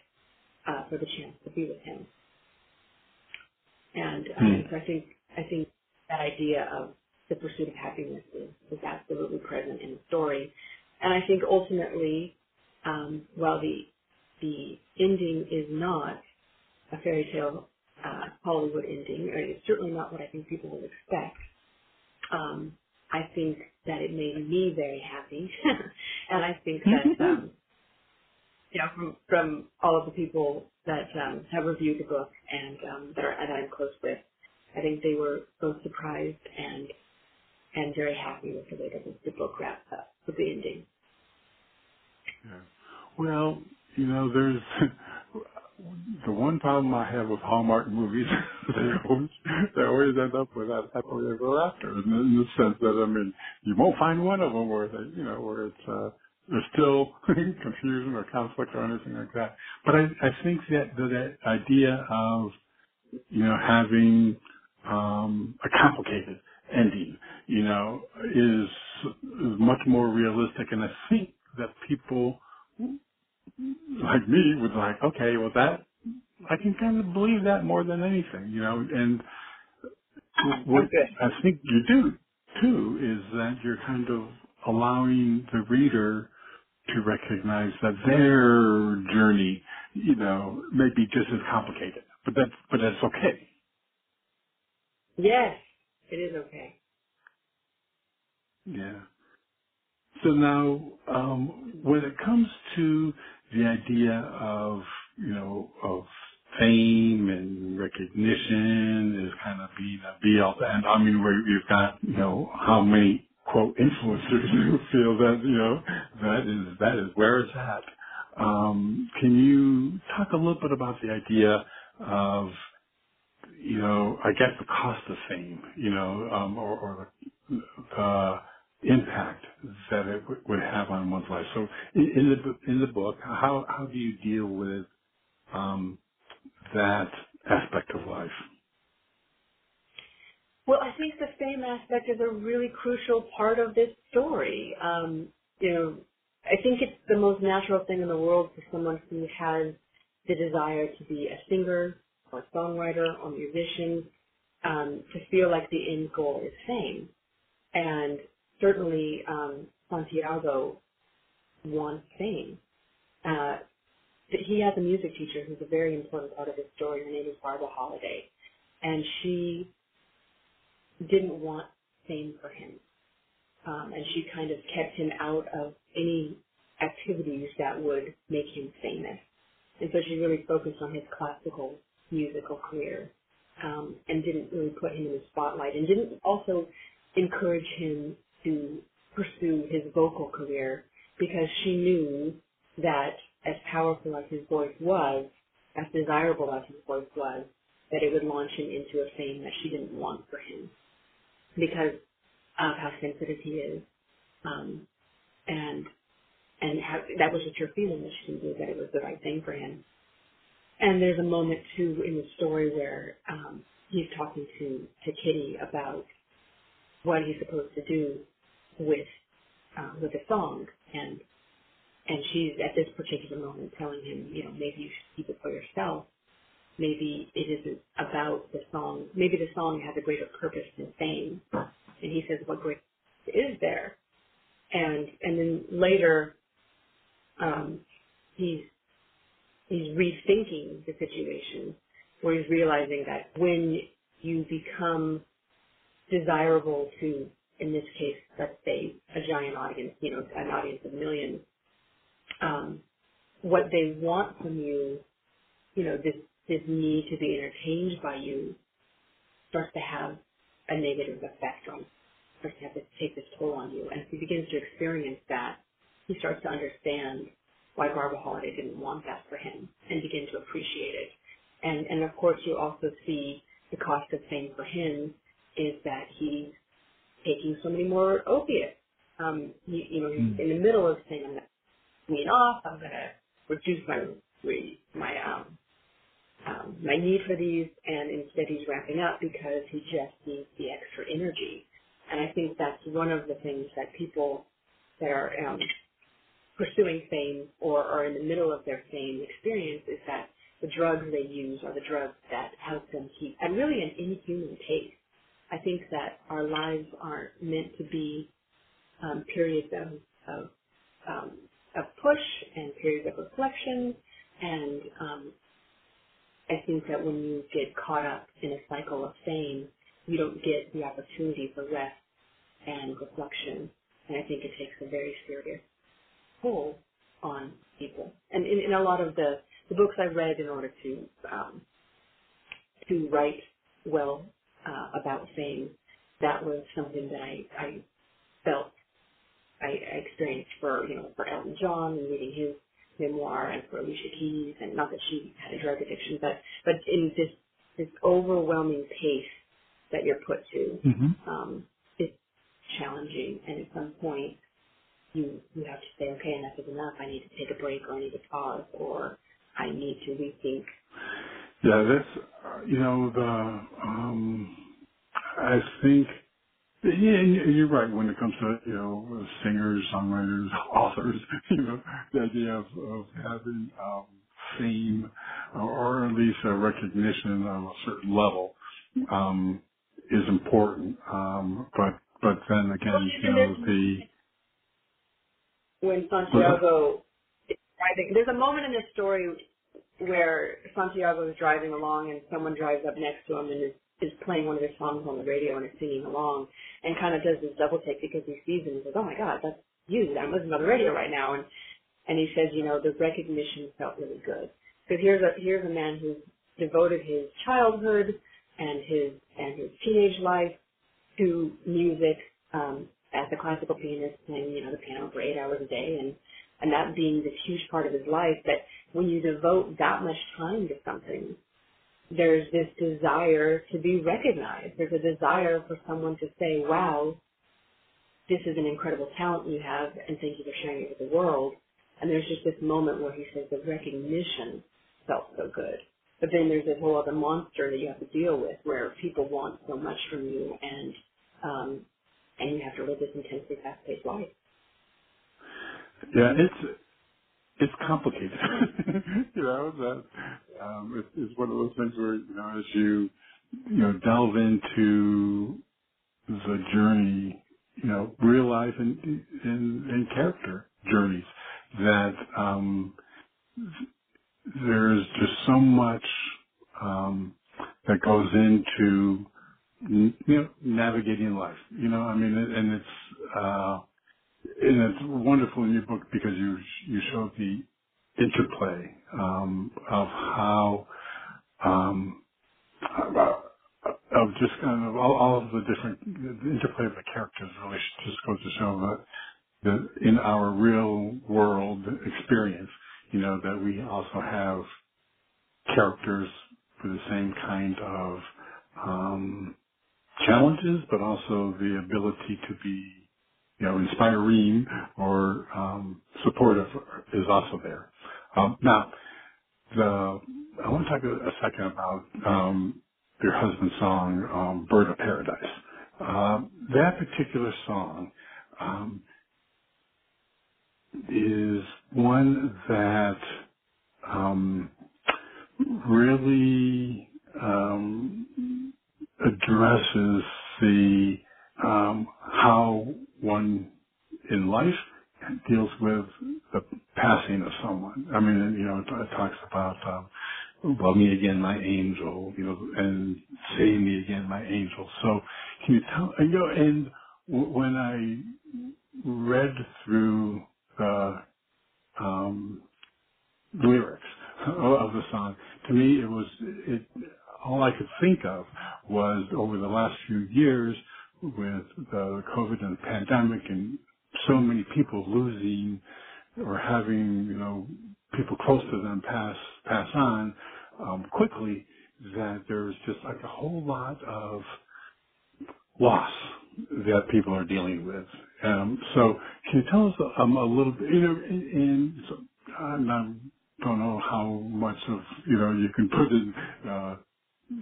[SPEAKER 3] uh, for the chance to be with him. And um,
[SPEAKER 1] Hmm.
[SPEAKER 3] so I think I think that idea of the pursuit of happiness is, is absolutely present in the story. And I think ultimately, um, while the the ending is not a fairy tale uh, Hollywood ending, or it's certainly not what I think people would expect. Um, I think that it made me very happy, and I think that um, you know from from all of the people that um, have reviewed the book and um, that are that I'm close with, I think they were both surprised and and very happy with the way that the book wraps up with the ending.
[SPEAKER 1] Yeah. Well, you know, there's the one problem I have with Hallmark movies. they always they always end up with that happily ever after, in, in the sense that I mean, you won't find one of them where they, you know, where it's uh, there's still confusion or conflict or anything like that. But I I think that that idea of you know, having um, a complicated ending, you know, is, is much more realistic. And I think that people like me would like, okay, well that, I can kind of believe that more than anything, you know, and what I think you do too is that you're kind of allowing the reader to recognize that their journey, you know, may be just as complicated, but that's, but that's okay.
[SPEAKER 3] Yes, it is okay.
[SPEAKER 1] Yeah. So now, um, when it comes to the idea of, you know, of fame and recognition is kind of being a be all, and I mean, where you've got, you know, how many quote influencers who feel that, you know, that is, that is where it's at. Um, can you talk a little bit about the idea of, you know, I guess the cost of fame, you know, um, or, or the impact that it w- would have on one's life. So in, in the in the book, how how do you deal with um, that aspect of life?
[SPEAKER 3] Well, I think the fame aspect is a really crucial part of this story. Um, you know, I think it's the most natural thing in the world for someone who has the desire to be a singer or a songwriter or musician um, to feel like the end goal is fame. And certainly um, Santiago wants fame. Uh, he has a music teacher who's a very important part of his story. Her name is Barbara Holiday. And she didn't want fame for him. Um, and she kind of kept him out of any activities that would make him famous. And so she really focused on his classical musical career um, and didn't really put him in the spotlight and didn't also encourage him to pursue his vocal career because she knew that as powerful as his voice was, as desirable as his voice was, that it would launch him into a fame that she didn't want for him because of how sensitive he is. Um, and and how, that was just her feeling that she knew that it was the right thing for him. And there's a moment too in the story where um, he's talking to to Kitty about what he's supposed to do with uh, with a song, and and she's at this particular moment telling him, you know, maybe you should keep it for yourself. Maybe it isn't about the song. Maybe the song has a greater purpose than fame. And he says, what great is there? And and then later, um, he's he's rethinking the situation where he's realizing that when you become desirable to, in this case, let's say a giant audience, you know, an audience of millions, um, what they want from you, you know, this this need to be entertained by you starts to have a negative effect on starts to have to take this toll on you. And if he begins to experience that, he starts to understand why Barbara Holiday didn't want that for him and begin to appreciate it. And and of course you also see the cost of fame for him is that he's taking so many more opiates. Um, you, you know, he's
[SPEAKER 1] Mm.
[SPEAKER 3] in the middle of saying, I'm to wean off, I'm going to reduce my my um, um, my need for these, and instead he's ramping up because he just needs the extra energy. And I think that's one of the things that people that are um, pursuing fame or are in the middle of their fame experience is that the drugs they use are the drugs that help them keep at really an inhuman pace. I think that our lives aren't meant to be um, periods of, of, um, of push and periods of reflection and um, I think that when you get caught up in a cycle of fame, you don't get the opportunity for rest and reflection. And I think it takes a very serious toll on people. And in, in a lot of the, the books I've read in order to um, to write well uh, about fame, that was something that I, I felt I, I experienced for you know for Elton John and reading his memoir and for Alicia Keys and not that she had a drug addiction, but but in this this overwhelming pace that you're put to,
[SPEAKER 1] Mm-hmm.
[SPEAKER 3] um, it's challenging and at some point you you have to say, okay, enough is enough. I need to take a break or I need to pause or I need to rethink
[SPEAKER 1] Yeah, that's you know the um, I think yeah, you're right when it comes to you know singers, songwriters, authors. You know the idea of, of having um, fame or at least a recognition of a certain level um, is important. Um, but but then again, you know the
[SPEAKER 3] when Santiago is driving. There's a moment in this story where Santiago is driving along and someone drives up next to him and is, is playing one of his songs on the radio and is singing along and kind of does this double take because he sees him and says, oh my God, that's you. I'm listening on the radio right now. And, and he says, you know, the recognition felt really good. Because here's a, here's a man who's devoted his childhood and his, and his teenage life to music, um, as a classical pianist playing, you know, the piano for eight hours a day and, and that being this huge part of his life that when you devote that much time to something, there's this desire to be recognized. There's a desire for someone to say, wow, this is an incredible talent you have and thank you for sharing it with the world. And there's just this moment where he says the recognition felt so good. But then there's this whole other monster that you have to deal with where people want so much from you and um, and you have to live this intensely fast-paced life.
[SPEAKER 1] yeah, it's it's complicated. you know that um, it's, one of those things where you know as you you know delve into the journey, you know, real life and and, and character journeys that um, there's just so much um, that goes into you know navigating life. You know, I mean, and it's uh, and it's wonderful in your book because you you showed the interplay um, of how um, of just kind of all, all of the different the interplay of the characters really just goes to show that that in our real world experience, you know, that we also have characters with the same kind of um, challenges, but also the ability to be you know, inspiring or um, supportive is also there. Um, now, the I want to talk a, second about um, your husband's song, um, "Bird of Paradise." Uh, that particular song um, is one that um, really um, addresses the um, how one in life deals with the passing of someone. I mean, you know, it, it talks about um, love me again, my angel, you know, and save me again, my angel. So, can you tell? You know, and w- when I read through the um, lyrics of the song, to me, it was it. All I could think of was over the last few years with the COVID and the pandemic and so many people losing or having, you know, people close to them pass, pass on, um, quickly that there's just like a whole lot of loss that people are dealing with. Um, so can you tell us um, a little bit, you know, and, not, don't know how much of, you know, you can put in, uh,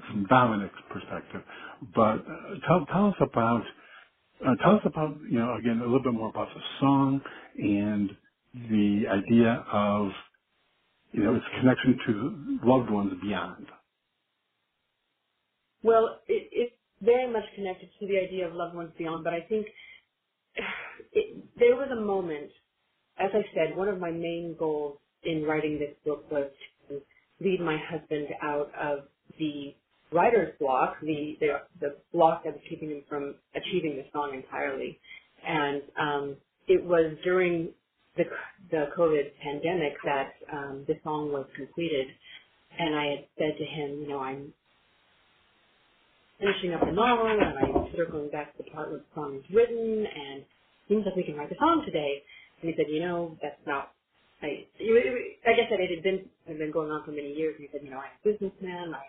[SPEAKER 1] from Dominic's perspective, but uh, tell, tell us about uh, tell us about, you know, again, a little bit more about the song and the idea of, you know, its connection to loved ones beyond.
[SPEAKER 3] Well, it, it's very much connected to the idea of loved ones beyond, but I think it, there was a moment, as I said, one of my main goals in writing this book was to lead my husband out of the writer's block, the, the, the block that was keeping him from achieving the song entirely. And um, it was during the, the COVID pandemic that um, the song was completed. And I had said to him, you know, I'm finishing up the novel and I'm circling back to the part where the song is written and seems like we can write the song today. And he said, you know, that's not, I, like I said, it had been, it had been going on for many years. And he said, you know, I'm a businessman. I,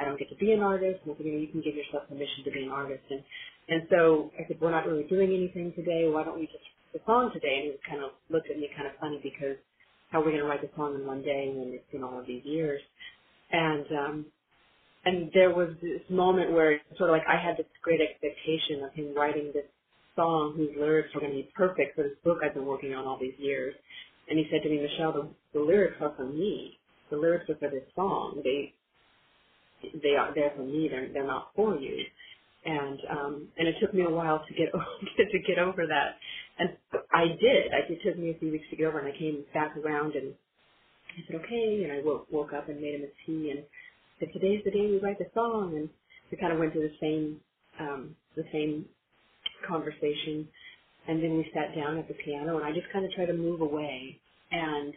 [SPEAKER 3] I don't get to be an artist. And you know, you can give yourself permission to be an artist. And, and so I said, we're not really doing anything today. Why don't we just write the song today? And he kind of looked at me kind of funny because how are we going to write the song in one day when it's been all of these years? and um, and there was this moment where sort of like I had this great expectation of him writing this song whose lyrics were going to be perfect for this book I've been working on all these years. And he said to me, Michelle, the, the lyrics are for me. The lyrics are for this song. They they are there for me. They're they're not for you. And um, and it took me a while to get to get over that. And I did. I, it took me a few weeks to get over, and I came back around and I said, okay. And I woke, woke up and made him a tea and said, today's the day we write the song. And we kind of went through the same um, the same conversation. And then we sat down at the piano, and I just kind of tried to move away. And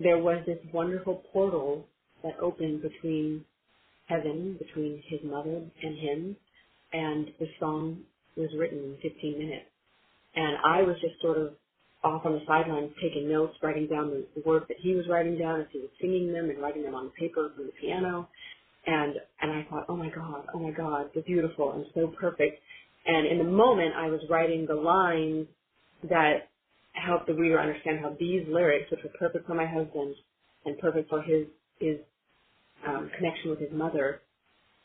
[SPEAKER 3] there was this wonderful portal that opened between heaven, between his mother and him, and the song was written in 15 minutes. And I was just sort of off on the sidelines taking notes, writing down the, the words that he was writing down as he was singing them and writing them on paper from the piano. And and I thought, oh my God, oh my God, they're beautiful and so perfect. And in the moment, I was writing the lines that helped the reader understand how these lyrics, which were perfect for my husband and perfect for his his um, connection with his mother,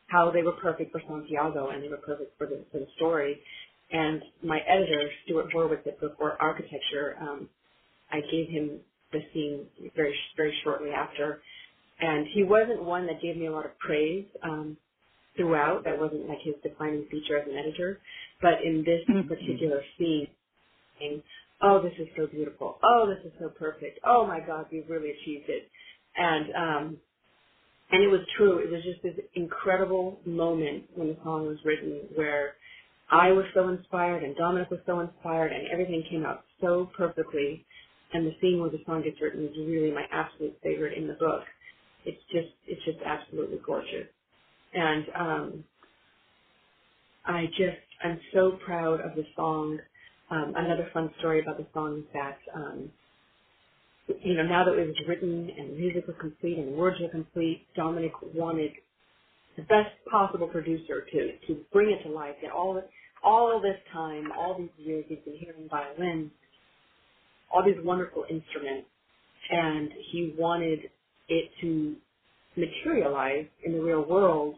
[SPEAKER 3] how they were perfect for Santiago and they were perfect for the for the story. And my editor, Stuart Horwitz at Book or Architecture, um, I gave him the scene very very shortly after, and he wasn't one that gave me a lot of praise um, throughout. That wasn't like his defining feature as an editor. But in this
[SPEAKER 1] Mhm.
[SPEAKER 3] particular scene, saying, "Oh, this is so beautiful. Oh, this is so perfect. Oh my God, you've really achieved it." And um, and it was true. It was just this incredible moment when the song was written, where I was so inspired and Dominic was so inspired, and everything came out so perfectly. And the scene where the song gets written is really my absolute favorite in the book. It's just it's just absolutely gorgeous. And um, I just I'm so proud of the song. Um, another fun story about the song is that um, you know now that it was written and the music was complete and the words were complete, Dominic wanted the best possible producer to to bring it to life. And all all this time, all these years, he's been hearing violin, all these wonderful instruments, and he wanted it to materialize in the real world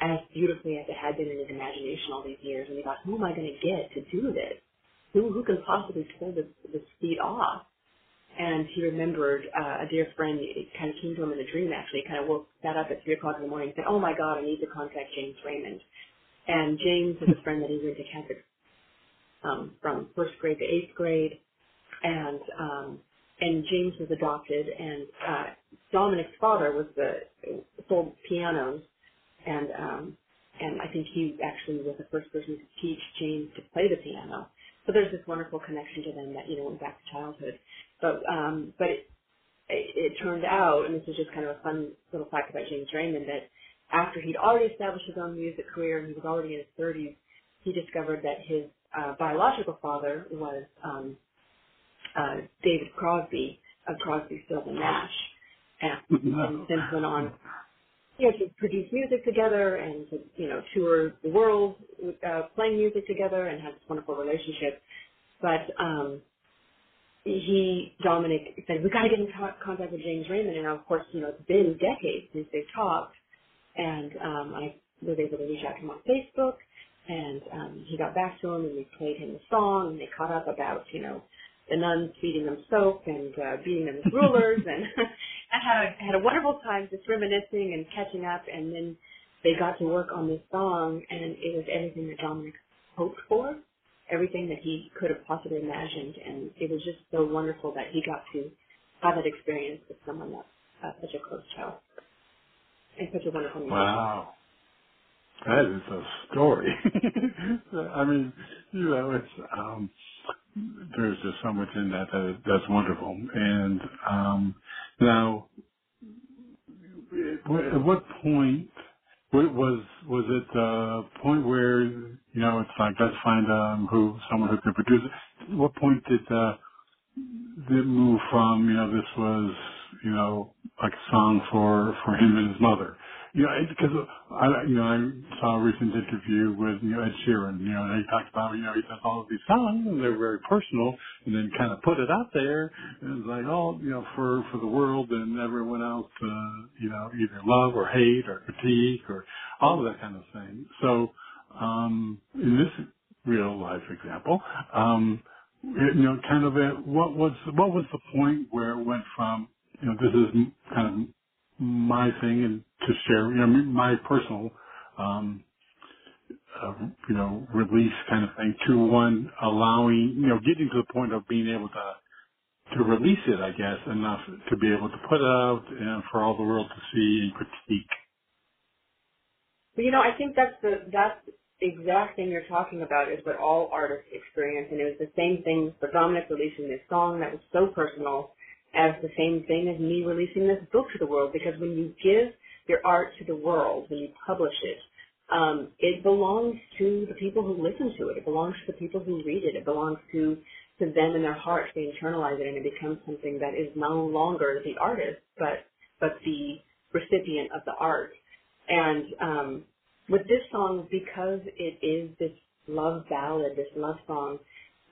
[SPEAKER 3] as beautifully as it had been in his imagination all these years. And he thought, who am I going to get to do this? Who who can possibly pull this this feat off? And he remembered uh, a dear friend. It kind of came to him in a dream. Actually, he kind of woke sat up at three o'clock in the morning and said, "Oh my God, I need to contact James Raymond." And James is a friend that he went to Catholic um, from first grade to eighth grade, and um, and James was adopted, and uh, Dominic's father was the sold pianos, and um, and I think he actually was the first person to teach James to play the piano. So there's this wonderful connection to them that you know went back to childhood. But um, but it, it, it turned out, and this is just kind of a fun little fact about James Raymond, that after he'd already established his own music career and he was already in his 30s, he discovered that his uh, biological father was um, uh, David Crosby of Crosby, Stills and Nash, and, and then went on you know, to produce music together and to, you know, tour the world uh, playing music together and had this wonderful relationship. But um, he, Dominic, said, we got to get in co- contact with James Raymond. And of course, you know, it's been decades since they've talked. And um, I was able to reach out to him on Facebook. And um, he got back to him and we played him the song and they caught up about, you know, the nuns feeding them soap and uh, beating them with rulers and I had a had a wonderful time just reminiscing and catching up and then they got to work on this song and it was everything that Dominic hoped for, everything that he could have possibly imagined and it was just so wonderful that he got to have that experience with someone that's uh, such a close child and such a wonderful musician.
[SPEAKER 1] Wow. That is a story. I mean, you know, it's um there's just so much in that, that that's wonderful. And um now at what point was was it the point where you know it's like let's find um who someone who could produce it? What point did uh it move from you know this was you know like a song for for him and his mother you know, because I, you know, I saw a recent interview with you know Ed Sheeran. You know, and he talked about you know he does all of these songs and they're very personal, and then kind of put it out there, and it's like oh you know for for the world and everyone else to you know either love or hate or critique or all of that kind of thing. So um in this real life example, um you know, kind of a, what was what was the point where it went from you know this is kind of my thing and to share you know my personal um uh, you know release kind of thing to one allowing you know getting to the point of being able to to release it I guess enough to be able to put out and for all the world to see and critique.
[SPEAKER 3] You know, I think that's the that's exact thing you're talking about is what all artists experience, and it was the same thing for Dominic releasing this song that was so personal as the same thing as me releasing this book to the world. Because when you give your art to the world, when you publish it, um, it belongs to the people who listen to it. It belongs to the people who read it. It belongs to to them in their hearts. They internalize it, and it becomes something that is no longer the artist, but but the recipient of the art. And um, with this song, because it is this love ballad, this love song,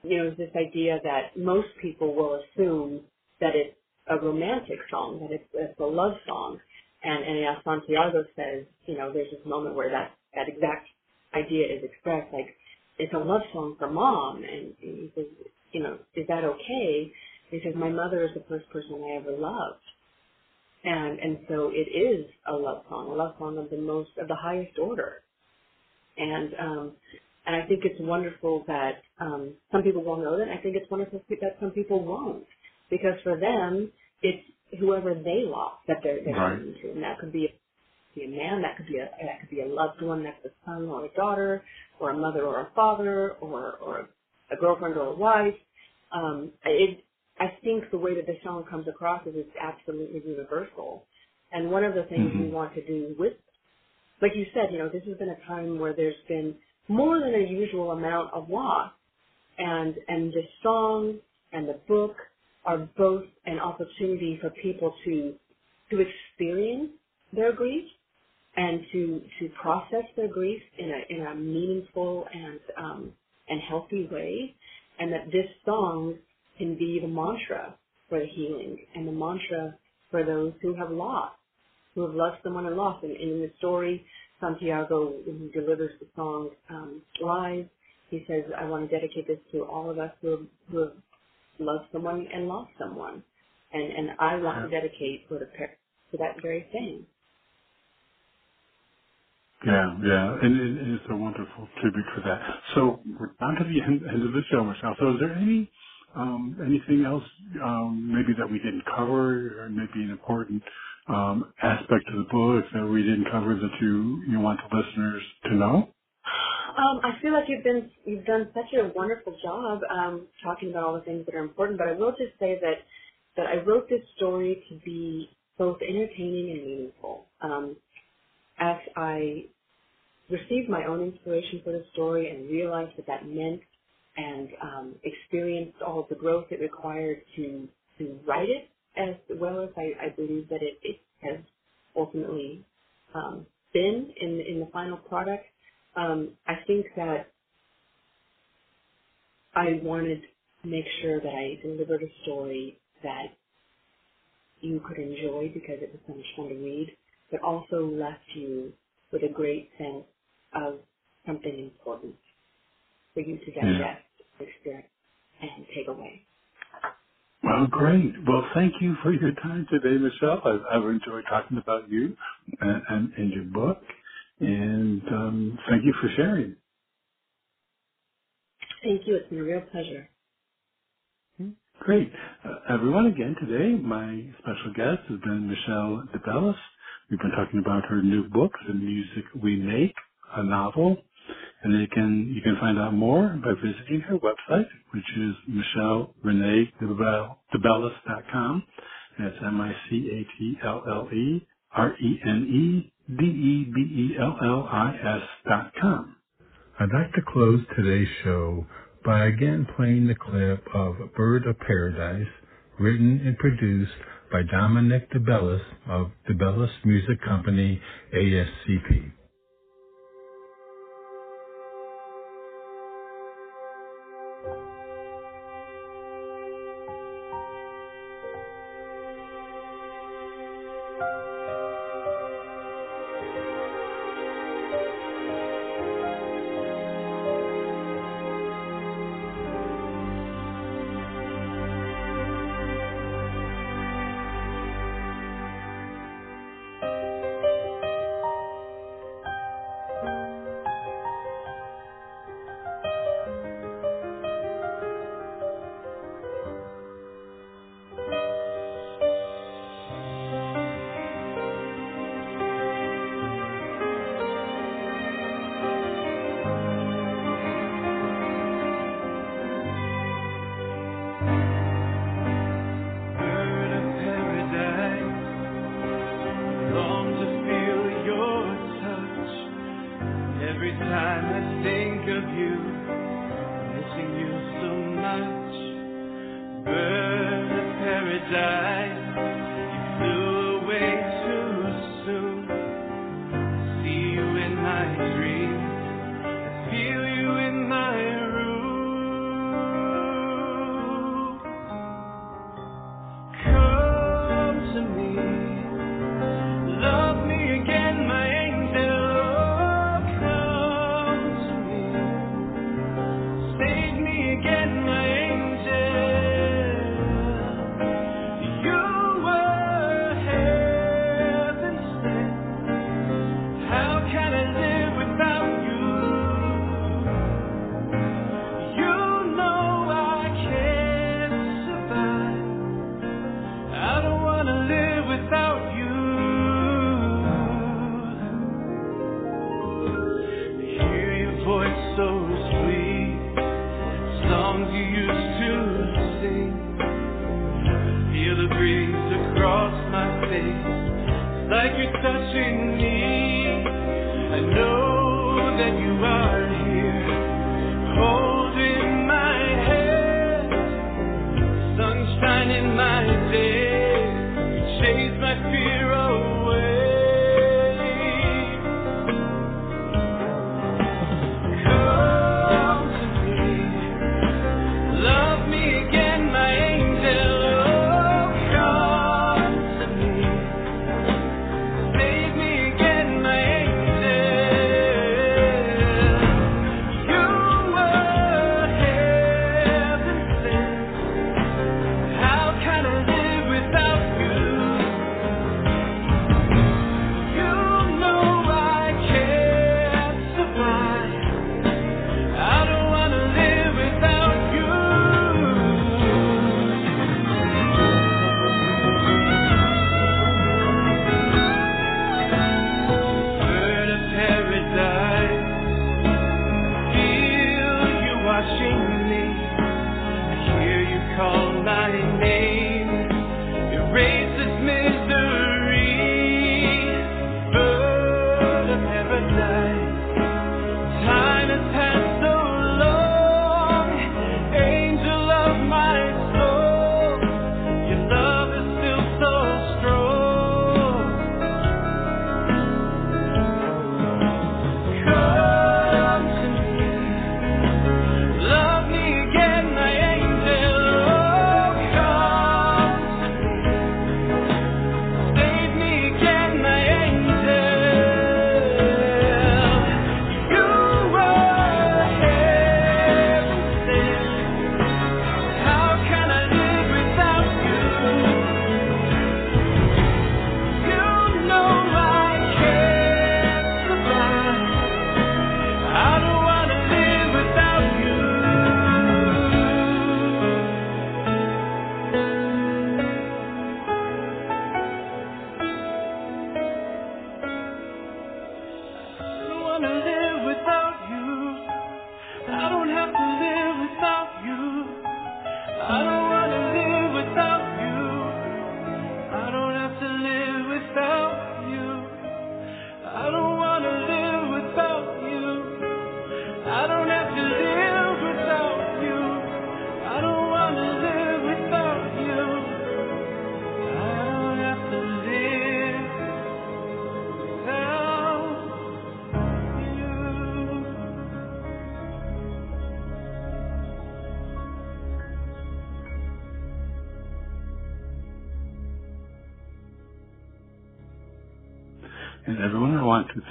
[SPEAKER 3] you know, this idea that most people will assume that it's a romantic song, that it's, it's a love song. And, and as Santiago says, you know, there's this moment where that, that exact idea is expressed, like, it's a love song for mom. And, he says, you know, is that okay? He says, my mother is the first person I ever loved. And, and so it is a love song, a love song of the most, of the highest order. And, um, and I think it's wonderful that, um, some people will know that. I think it's wonderful that some people won't. Because for them, it's whoever they lost that they're, they're
[SPEAKER 1] Right.
[SPEAKER 3] to. And that could be a, be a man, that could be a, that could be a loved one, that's a son or a daughter, or a mother or a father, or, or a girlfriend or a wife. Um, it, I think the way that the song comes across is it's absolutely universal. And one of the things we
[SPEAKER 1] Mhm.
[SPEAKER 3] want to do with, like you said, you know, this has been a time where there's been more than a usual amount of loss. And, and the song and the book are both an opportunity for people to, to experience their grief and to, to process their grief in a, in a meaningful and, um, and healthy way. And that this song can be the mantra for the healing and the mantra for those who have lost, who have loved someone and lost. And, and in the story, Santiago, he delivers the song um, live, he says, I want to dedicate this to all of us who have, who have loved someone and lost someone. And, and I want to dedicate for the to that very thing.
[SPEAKER 1] Yeah, yeah, and it, it's a wonderful tribute for that. So we're down to the end, end of the show, Michelle. So is there any um, anything else um, maybe that we didn't cover, or maybe an important um, aspect of the book that we didn't cover that you you want the listeners to know?
[SPEAKER 3] Um, I feel like you've been you've done such a wonderful job um, talking about all the things that are important. But I will just say that that I wrote this story to be both entertaining and meaningful. Um, as I received my own inspiration for the story and realized what that meant, and um, experienced all of the growth it required to to write it, as well as I, I believe that it, it has ultimately um, been in in the final product. Um, I think that I wanted to make sure that I delivered a story that you could enjoy because it was so much fun to read, but also left you with a great sense of something important for you to digest, experience, and take away.
[SPEAKER 1] Well, great. Well, thank you for your time today, Michelle. I've, I've enjoyed talking about you and, and, and your book, and um, thank you for sharing.
[SPEAKER 3] Thank you. It's been a real pleasure.
[SPEAKER 1] Great. Uh, everyone, again, today, my special guest has been Michelle DeBellis. We've been talking about her new book, The Music We Make, a novel. And you can, you can find out more by visiting her website, which is Michelle Rene DeBellis.com. That's M-I-C-H-E-L-L-E-R-E-N-E-D-E-B-E-L-L-I-S dot com. I'd like to close today's show by again playing the clip of Bird of Paradise, written and produced
[SPEAKER 4] by Dominic DeBellis of DeBellis Music Company,
[SPEAKER 1] ASCAP.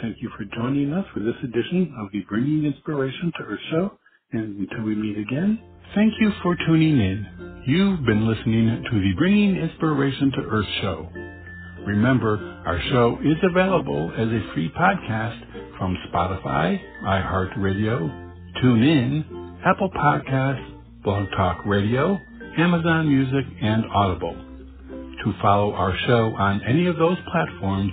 [SPEAKER 1] Thank you for joining us for this edition of the Bringing Inspiration to Earth show. And until we meet again, thank you for tuning in. You've been listening to the Bringing Inspiration to Earth show. Remember, our show is available as a free podcast from Spotify, iHeartRadio, TuneIn, Apple Podcasts, Blog Talk Radio, Amazon Music, and Audible. To follow our show on any of those platforms,